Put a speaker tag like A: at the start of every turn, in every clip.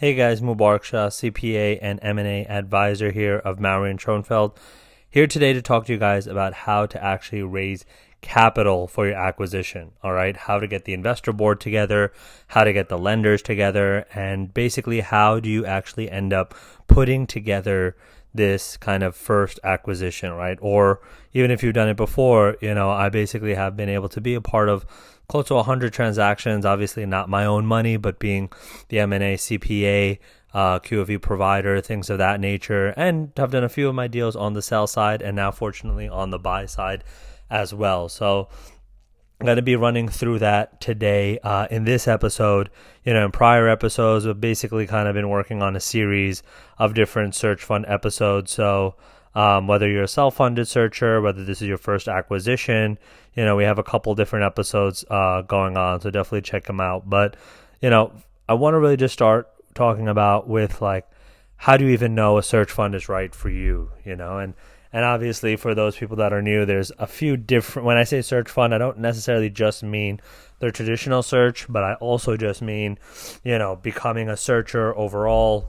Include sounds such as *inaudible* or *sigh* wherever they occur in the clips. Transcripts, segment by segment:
A: Hey guys, Mubarak Shah, CPA and M&A advisor here of Maury and Schonfeld. Here today to talk to you guys about how to actually raise capital for your acquisition. All right, how to get the investor board together, how to get the lenders together, and basically how do you actually end up putting together this kind of first acquisition, right? Or even if you've done it before, you know, I basically have been able to be a part of close to 100 transactions, obviously not my own money, but being the M&A CPA, uh, QFE provider, things of that nature. And I've done a few of my deals on the sell side and now fortunately on the buy side as well. So I'm going to be running through that today uh, in this episode. You know, in prior episodes, we've basically kind of been working on a series of different search fund episodes. So um, whether you're a self-funded searcher, whether this is your first acquisition, you know, we have a couple different episodes uh, going on, so definitely check them out. But you know, I want to really just start talking about with like, how do you even know a search fund is right for you? You know, and and obviously for those people that are new, there's a few different. When I say search fund, I don't necessarily just mean the traditional search, but I also just mean, you know, becoming a searcher overall,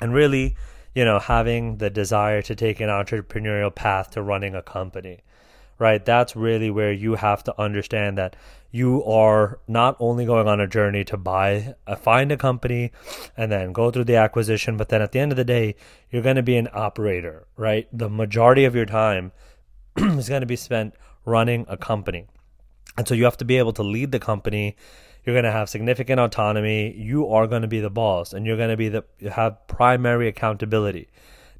A: and really you know, having the desire to take an entrepreneurial path to running a company, right? That's really where you have to understand that you are not only going on a journey to buy, uh, find a company and then go through the acquisition, but then at the end of the day, you're going to be an operator, right? The majority of your time *clears throat* is going to be spent running a company. And so you have to be able to lead the company you're going to have significant autonomy. You are going to be the boss and you're going to be the have primary accountability.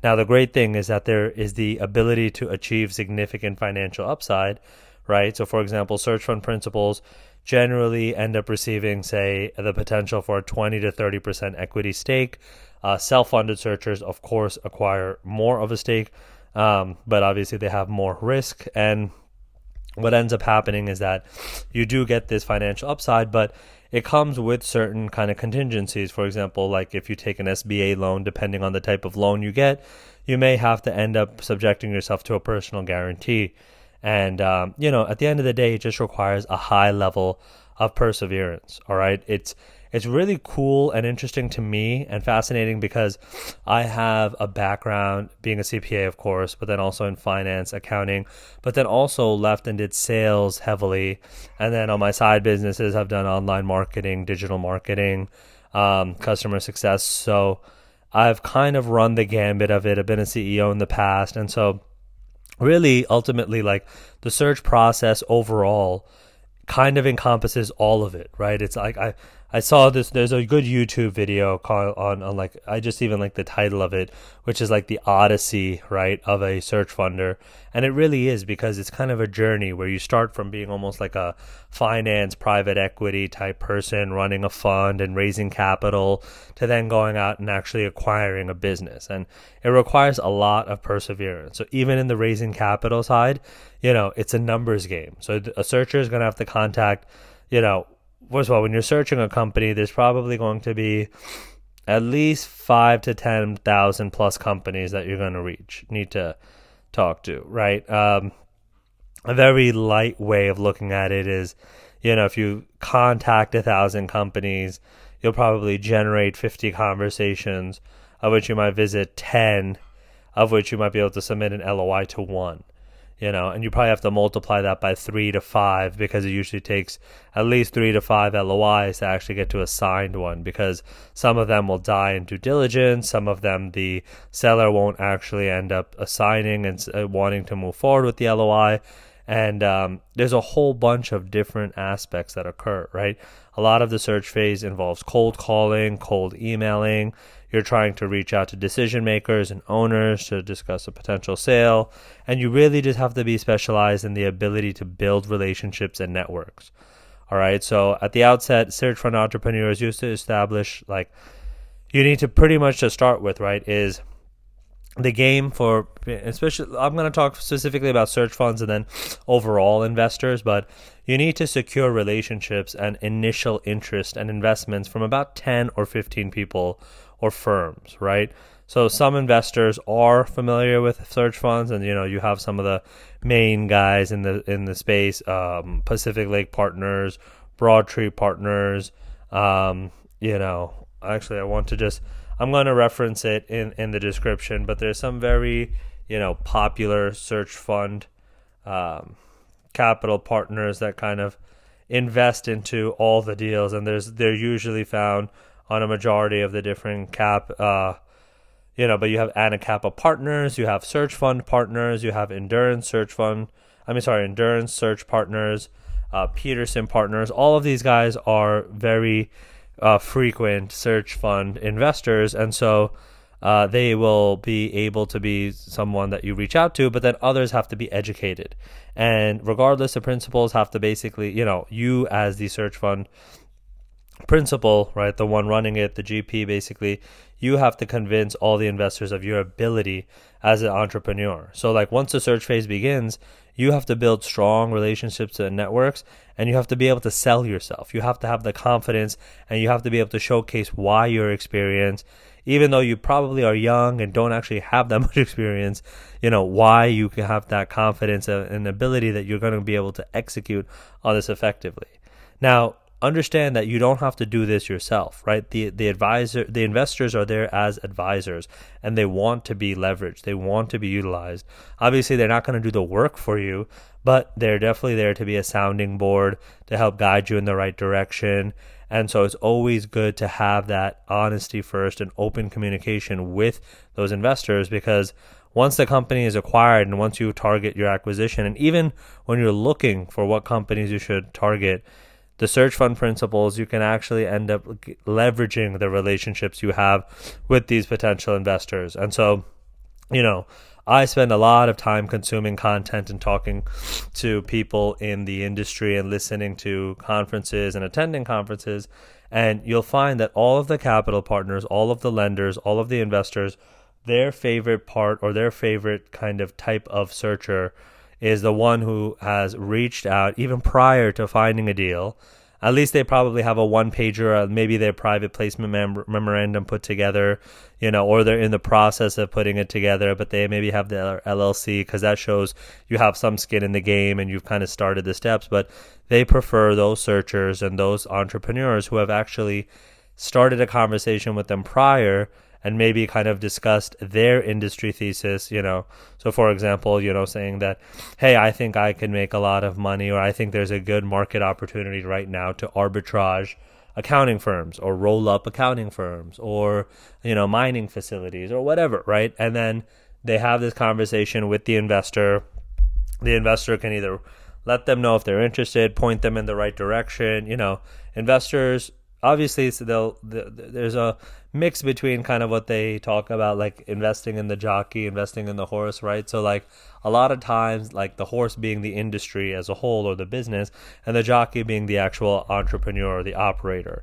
A: Now the great thing is that there is the ability to achieve significant financial upside, right? So for example, search fund principals generally end up receiving say the potential for a 20 to 30% equity stake. Uh, self-funded searchers of course acquire more of a stake. Um, but obviously they have more risk and what ends up happening is that you do get this financial upside, but it comes with certain kind of contingencies. For example, like if you take an SBA loan, depending on the type of loan you get, you may have to end up subjecting yourself to a personal guarantee. And, um, you know, at the end of the day, it just requires a high level of perseverance. All right. It's, it's really cool and interesting to me and fascinating because I have a background being a CPA, of course, but then also in finance, accounting, but then also left and did sales heavily. And then on my side businesses, I've done online marketing, digital marketing, um, customer success. So I've kind of run the gambit of it. I've been a CEO in the past. And so, really, ultimately, like the search process overall kind of encompasses all of it, right? It's like I I saw this. There's a good YouTube video called on, on like I just even like the title of it, which is like the Odyssey, right, of a search funder, and it really is because it's kind of a journey where you start from being almost like a finance, private equity type person running a fund and raising capital to then going out and actually acquiring a business, and it requires a lot of perseverance. So even in the raising capital side, you know, it's a numbers game. So a searcher is going to have to contact, you know first of all, when you're searching a company, there's probably going to be at least five to ten thousand plus companies that you're going to reach, need to talk to, right? Um, a very light way of looking at it is, you know, if you contact a thousand companies, you'll probably generate 50 conversations, of which you might visit 10, of which you might be able to submit an LOI to one you know, and you probably have to multiply that by three to five because it usually takes at least three to five LOIs to actually get to a signed one because some of them will die in due diligence, some of them the seller won't actually end up assigning and uh, wanting to move forward with the LOI. And um, there's a whole bunch of different aspects that occur, right? A lot of the search phase involves cold calling, cold emailing. You're trying to reach out to decision makers and owners to discuss a potential sale. And you really just have to be specialized in the ability to build relationships and networks. All right. So at the outset, search fund entrepreneurs used to establish like you need to pretty much to start with, right, is the game for especially I'm going to talk specifically about search funds and then overall investors but you need to secure relationships and initial interest and investments from about 10 or 15 people or firms right? So some investors are familiar with search funds and you know you have some of the main guys in the in the space um, Pacific Lake Partners Broadtree Partners um, you know actually, I want to just I'm going to reference it in in the description, but there's some very you know popular search fund um, capital partners that kind of invest into all the deals, and there's they're usually found on a majority of the different cap. Uh, you know, but you have Anacapa partners, you have search fund partners, you have endurance search fund. I mean, sorry, endurance search partners, uh, Peterson partners. All of these guys are very uh, frequent search fund investors, and so uh, they will be able to be someone that you reach out to, but then others have to be educated. And regardless, the principals have to basically, you know, you as the search fund principal, right, the one running it, the GP, basically, you have to convince all the investors of your ability as an entrepreneur. So, like, once the search phase begins, you have to build strong relationships and networks, and you have to be able to sell yourself. You have to have the confidence, and you have to be able to showcase why your experience even though you probably are young and don't actually have that *laughs* much experience, you know, why you can have that confidence and ability that you're going to be able to execute on this effectively. Now, understand that you don't have to do this yourself, right? The the advisor the investors are there as advisors and they want to be leveraged. They want to be utilized. Obviously, they're not going to do the work for you, but they're definitely there to be a sounding board to help guide you in the right direction and so it's always good to have that honesty first and open communication with those investors because once the company is acquired and once you target your acquisition, and even when you're looking for what companies you should target, the search fund principals, you can actually end up leveraging the relationships you have with these potential investors. And so, you know, I spend a lot of time consuming content and talking to people in the industry and listening to conferences and attending conferences. And you'll find that all of the capital partners, all of the lenders, all of the investors, their favorite part or their favorite kind of type of searcher is the one who has reached out even prior to finding a deal at least they probably have a one pager, uh, maybe their private placement mem- memorandum put together, you know, or they're in the process of putting it together, but they maybe have the LLC because that shows you have some skin in the game and you've kind of started the steps. But they prefer those searchers and those entrepreneurs who have actually started a conversation with them prior and maybe kind of discussed their industry thesis, you know. So for example, you know, saying that, hey, I think I can make a lot of money or I think there's a good market opportunity right now to arbitrage accounting firms or roll up accounting firms or, you know, mining facilities or whatever, right? And then they have this conversation with the investor. The investor can either let them know if they're interested, point them in the right direction, you know, investors obviously they'll there's a mix between kind of what they talk about like investing in the jockey investing in the horse right? So like a lot of times like the horse being the industry as a whole or the business and the jockey being the actual entrepreneur or the operator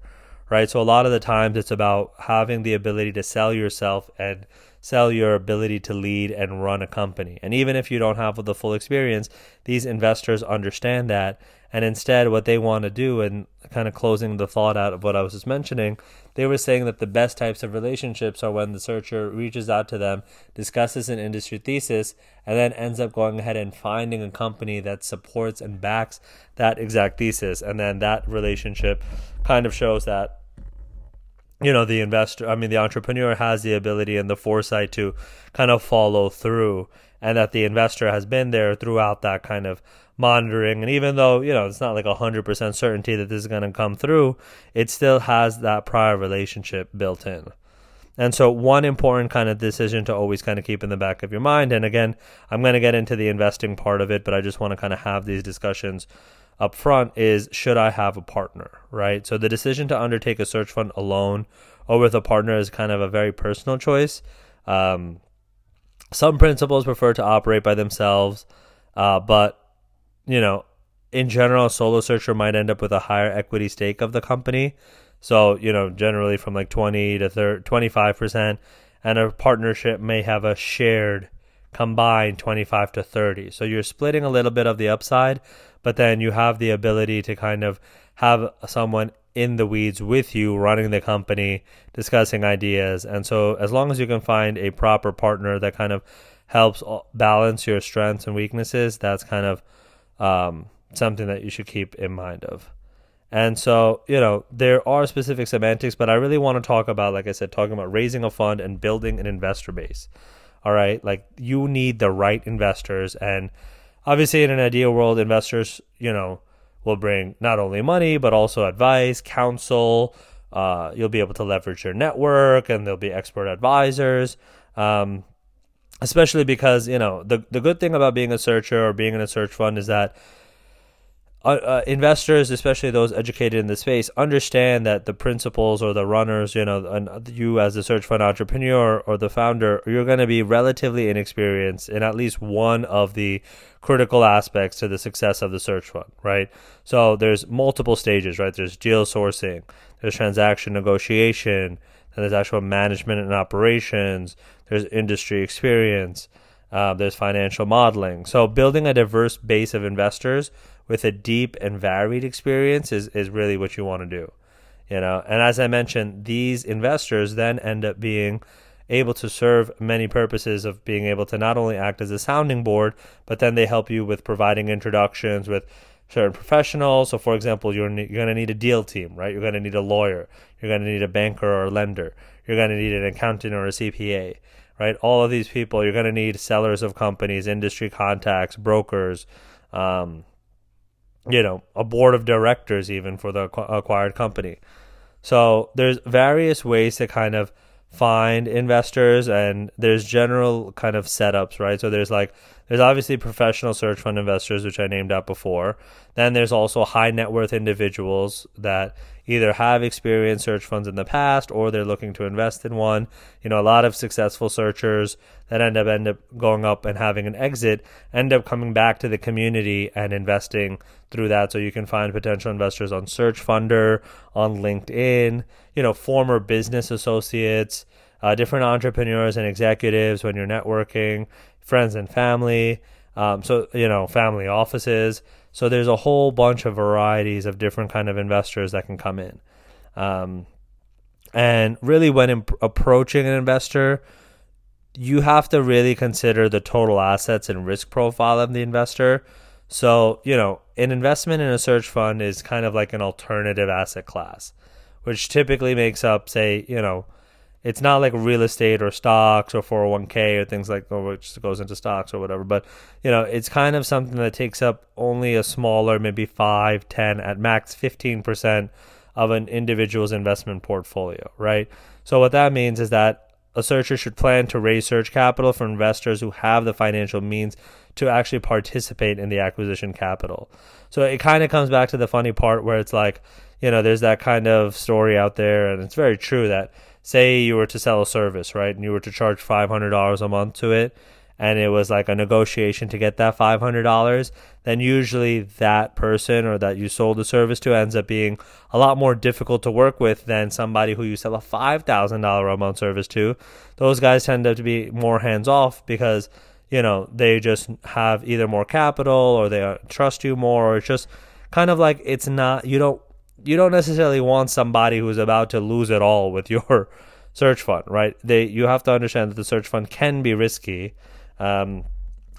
A: right? So a lot of the times it's about having the ability to sell yourself and sell your ability to lead and run a company and even if you don't have the full experience these investors understand that and instead, what they want to do, and kind of closing the thought out of what I was just mentioning, they were saying that the best types of relationships are when the searcher reaches out to them, discusses an industry thesis, and then ends up going ahead and finding a company that supports and backs that exact thesis. And then that relationship kind of shows that you know the investor i mean the entrepreneur has the ability and the foresight to kind of follow through and that the investor has been there throughout that kind of monitoring. And even though, you know, it's not like a 100% certainty that this is going to come through, it still has that prior relationship built in. And so, one important kind of decision to always kind of keep in the back of your mind. And again, I'm going to get into the investing part of it, but I just want to kind of have these discussions up front is should I have a partner, right? So, the decision to undertake a search fund alone or with a partner is kind of a very personal choice. Um, some principals prefer to operate by themselves, uh, but you know, in general, a solo searcher might end up with a higher equity stake of the company. So, you know, generally from like 20 to 25%, and a partnership may have a shared combined 25 to 30. So you're splitting a little bit of the upside, but then you have the ability to kind of have someone in the weeds with you running the company, discussing ideas. And so as long as you can find a proper partner that kind of helps balance your strengths and weaknesses, that's kind of um, something that you should keep in mind of. And so, you know, there are specific semantics, but I really want to talk about, like I said, talking about raising a fund and building an investor base. All right. Like you need the right investors. And obviously, in an ideal world, investors, you know, will bring not only money, but also advice, counsel. Uh, you'll be able to leverage your network and there'll be expert advisors. Um, especially because, you know, the, the good thing about being a searcher or being in a search fund is that uh, uh, investors, especially those educated in the space, understand that the principals or the runners, you know, and you as the search fund entrepreneur or the founder, you're going to be relatively inexperienced in at least one of the critical aspects to the success of the search fund, right? So there's multiple stages, right? There's deal sourcing, there's transaction negotiation, and there's actual management and operations, there's industry experience, uh, there's financial modeling. So building a diverse base of investors with a deep and varied experience is, is really what you want to do. You know, and as I mentioned, these investors then end up being able to serve many purposes of being able to not only act as a sounding board, but then they help you with providing introductions with certain professionals. So, for example, you're, you're going to need a deal team, right? You're going to need a lawyer. You're going to need a banker or a lender. You're going to need an accountant or a CPA, right? All of these people, you're going to need sellers of companies, industry contacts, brokers, um, you know, a board of directors even for the acquired company. So there's various ways to kind of find investors and there's general kind of setups, right? So there's like there's obviously professional search fund investors which I named out before. Then there's also high net worth individuals that either have experienced search funds in the past or they're looking to invest in one. You know, a lot of successful searchers that end up end up going up and having an exit end up coming back to the community and investing through that. So you can find potential investors on Search Funder, on LinkedIn, you know, former business associates, uh, different entrepreneurs and executives when you're networking, friends and family. Um, so you know, family offices. So there's a whole bunch of varieties of different kind of investors that can come in. Um, and really, when imp- approaching an investor, you have to really consider the total assets and risk profile of the investor. So, you know, an investment in a search fund is kind of like an alternative asset class, which typically makes up, say, you know, it's not like real estate or stocks or 401k or things like or which goes into stocks or whatever but you know it's kind of something that takes up only a smaller maybe 5 10 at max 15% of an individual's investment portfolio right? So what that means is that a searcher should plan to raise search capital for investors who have the financial means to actually participate in the acquisition capital. So it kind of comes back to the funny part where it's like you know there's that kind of story out there and it's very true that say you were to sell a service, right, and you were to charge $500 a month to it, and it was like a negotiation to get that $500, then usually that person or that you sold the service to ends up being a lot more difficult to work with than somebody who you sell a $5,000 a month service to. Those guys tend to be more hands off because, you know, they just have either more capital or they uh, trust you more or it's just kind of like it's not, you don't you don't necessarily want somebody who's about to lose it all with *laughs* your search fund, right? They you have to understand that the search fund can be risky. Um,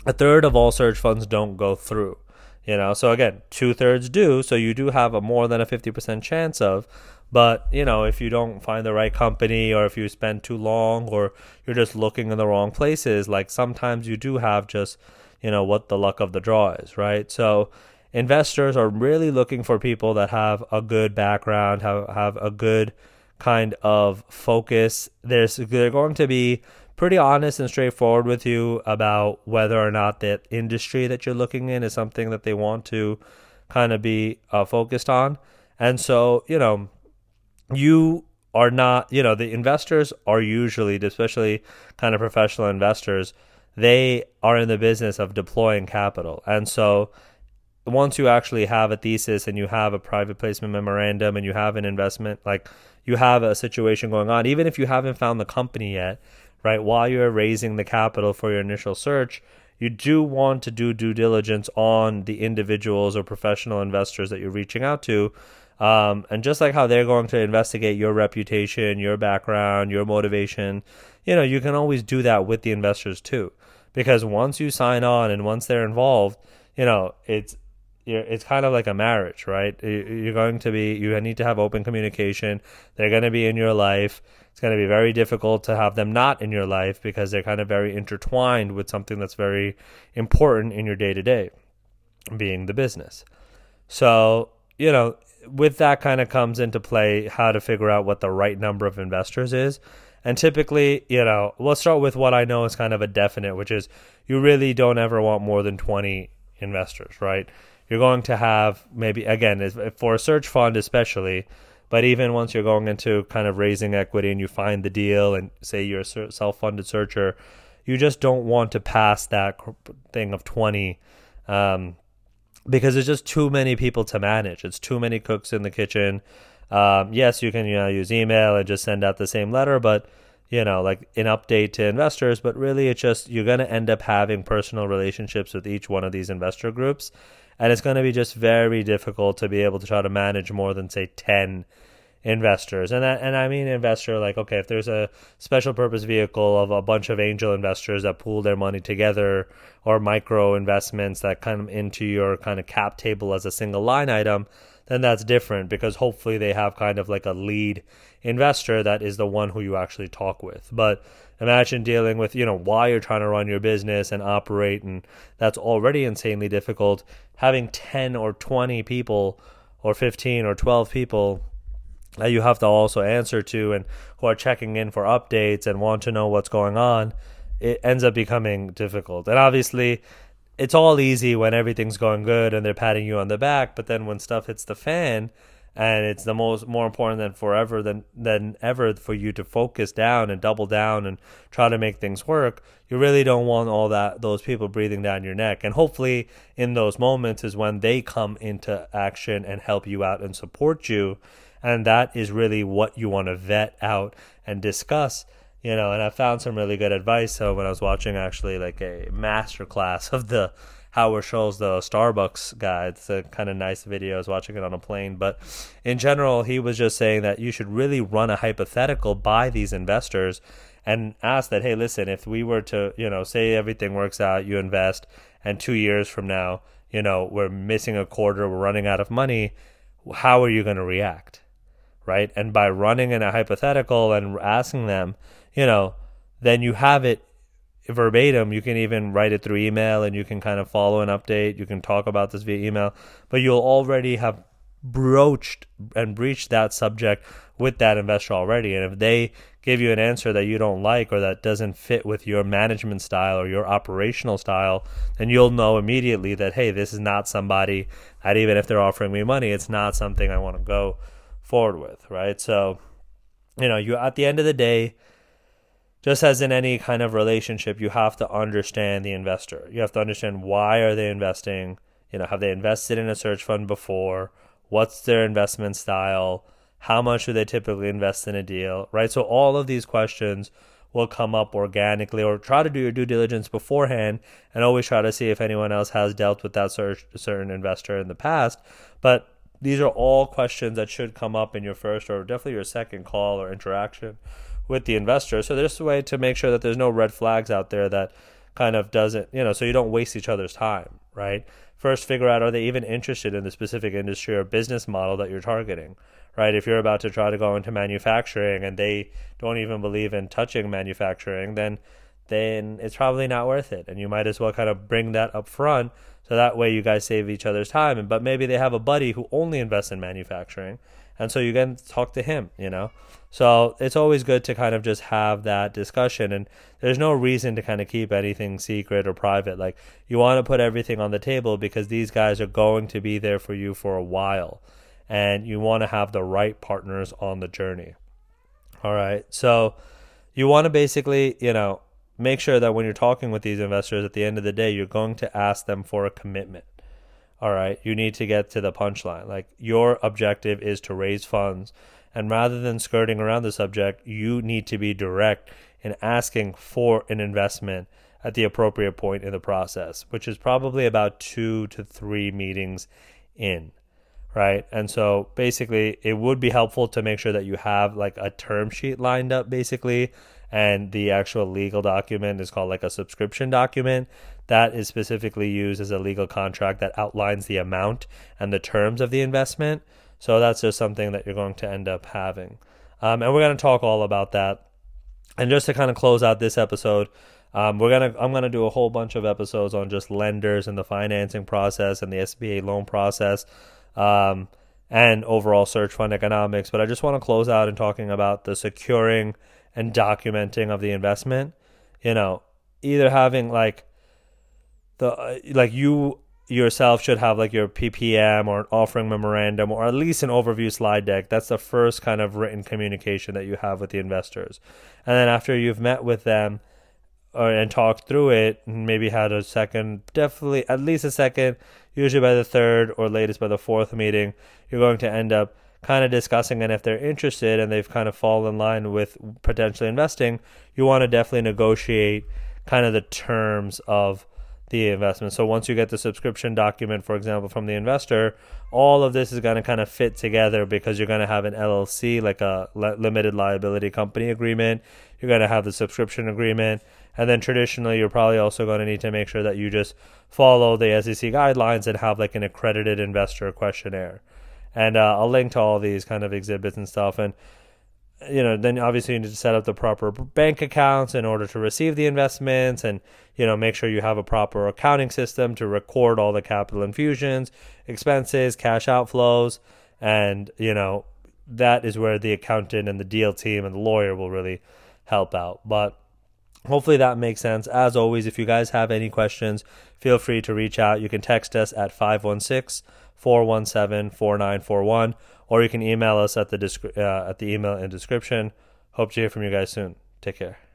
A: a third of all search funds don't go through. You know, so again, two thirds do. So you do have a more than a fifty percent chance of. But you know, if you don't find the right company, or if you spend too long, or you're just looking in the wrong places, like sometimes you do have just you know what the luck of the draw is, right? So investors are really looking for people that have a good background, have have a good kind of focus. There's they're going to be pretty honest and straightforward with you about whether or not that industry that you're looking in is something that they want to kind of be uh, focused on. And so, you know, you are not, you know, the investors are usually, especially kind of professional investors, they are in the business of deploying capital. And so once you actually have a thesis and you have a private placement memorandum and you have an investment, like you have a situation going on, even if you haven't found the company yet, right? While you're raising the capital for your initial search, you do want to do due diligence on the individuals or professional investors that you're reaching out to. Um, and just like how they're going to investigate your reputation, your background, your motivation, you know, you can always do that with the investors too. Because once you sign on and once they're involved, you know, it's it's kind of like a marriage, right? You're going to be, you need to have open communication. They're going to be in your life. It's going to be very difficult to have them not in your life because they're kind of very intertwined with something that's very important in your day to day, being the business. So, you know, with that kind of comes into play how to figure out what the right number of investors is. And typically, you know, let's start with what I know is kind of a definite, which is you really don't ever want more than 20 investors, right? You're going to have maybe, again, for a search fund especially, but even once you're going into kind of raising equity and you find the deal and say you're a self funded searcher, you just don't want to pass that thing of 20 um, because there's just too many people to manage. It's too many cooks in the kitchen. Um, yes, you can you know use email and just send out the same letter, but you know like an update to investors. But really, it's just you're going to end up having personal relationships with each one of these investor groups, and it's going to be just very difficult to be able to try to manage more than say ten investors and that, and I mean investor like okay if there's a special purpose vehicle of a bunch of angel investors that pool their money together or micro investments that come into your kind of cap table as a single line item then that's different because hopefully they have kind of like a lead investor that is the one who you actually talk with. But imagine dealing with, you know, why you're trying to run your business and operate, and that's already insanely difficult. Having 10 or 20 people or 15 or 12 people that you have to also answer to and who are checking in for updates and want to know what's going on, it ends up becoming difficult. And obviously, it's all easy when everything's going good and they're patting you on the back, but then when stuff hits the fan and it's the most more important than forever than than ever for you to focus down and double down and try to make things work, you really don't want all that those people breathing down your neck. And hopefully in those moments is when they come into action and help you out and support you. And that is really what you want to vet out and discuss you know, and I found some really good advice. So when I was watching actually like a master class of the Howard Schultz, the Starbucks guy, it's a kind of nice video. I was watching it on a plane, but in general, he was just saying that you should really run a hypothetical by these investors and ask that, hey, listen, if we were to, you know, say everything works out, you invest, and two years from now, you know, we're missing a quarter, we're running out of money, how are you going to react? Right. And by running in a hypothetical and asking them, you know, then you have it verbatim. You can even write it through email and you can kind of follow an update. You can talk about this via email, but you'll already have broached and breached that subject with that investor already. And if they give you an answer that you don't like or that doesn't fit with your management style or your operational style, then you'll know immediately that, hey, this is not somebody that even if they're offering me money, it's not something I want to go forward with, right? So, you know, you at the end of the day, just as in any kind of relationship, you have to understand the investor. You have to understand why are they investing? You know, have they invested in a search fund before? What's their investment style? How much do they typically invest in a deal? Right? So all of these questions will come up organically or try to do your due diligence beforehand and always try to see if anyone else has dealt with that certain investor in the past. But these are all questions that should come up in your first or definitely your second call or interaction with the investor. So there's a way to make sure that there's no red flags out there that kind of doesn't, you know, so you don't waste each other's time, right? First, figure out are they even interested in the specific industry or business model that you're targeting, right? If you're about to try to go into manufacturing and they don't even believe in touching manufacturing, then then it's probably not worth it. And you might as well kind of bring that up front so that way you guys save each other's time. But maybe they have a buddy who only invests in manufacturing and so you can talk to him you know? So it's always good to kind of just have that discussion and there's no reason to kind of keep anything secret or private. Like you want to put everything on the table because these guys are going to be there for you for a while and you want to have the right partners on the journey. All right so you want to basically you know make sure that when you're talking with these investors at the end of the day you're going to ask them for a commitment all right, you need to get to the punchline. Like your objective is to raise funds. And rather than skirting around the subject, you need to be direct in asking for an investment at the appropriate point in the process, which is probably about two to three meetings in, right? And so basically, it would be helpful to make sure that you have like a term sheet lined up, basically, and the actual legal document is called like a subscription document. That is specifically used as a legal contract that outlines the amount and the terms of the investment. So that's just something that you're going to end up having. Um, and we're going to talk all about that. And just to kind of close out this episode, um, we're gonna I'm gonna do a whole bunch of episodes on just lenders and the financing process and the SBA loan process, um, and overall search fund economics. But I just want to close out in talking about the securing and documenting of the investment. You know, either having like the uh, like you yourself should have like your PPM or an offering memorandum or at least an overview slide deck. That's the first kind of written communication that you have with the investors. And then after you've met with them or, and talked through it, and maybe had a second, definitely at least a second, usually by the third or latest by the fourth meeting, you're going to end up kind of discussing and if they're interested and they've kind of fallen in line with potentially investing, you want to definitely negotiate kind of the terms of the investment. So once you get the subscription document, for example, from the investor, all of this is going to kind of fit together because you're going to have an LLC, like a limited liability company agreement. You're going to have the subscription agreement. And then traditionally, you're probably also going to need to make sure that you just follow the SEC guidelines and have like an accredited investor questionnaire. And uh, I'll link to all these kind of exhibits and stuff. And you know, then obviously you need to set up the proper bank accounts in order to receive the investments and, you know, make sure you have a proper accounting system to record all the capital infusions, expenses, cash outflows. And, you know, that is where the accountant and the deal team and the lawyer will really help out. But hopefully that makes sense. As always, if you guys have any questions, feel free to reach out. You can text us at 516 417 4941 or you can email us at the uh, at the email in description. Hope to hear from you guys soon. Take care.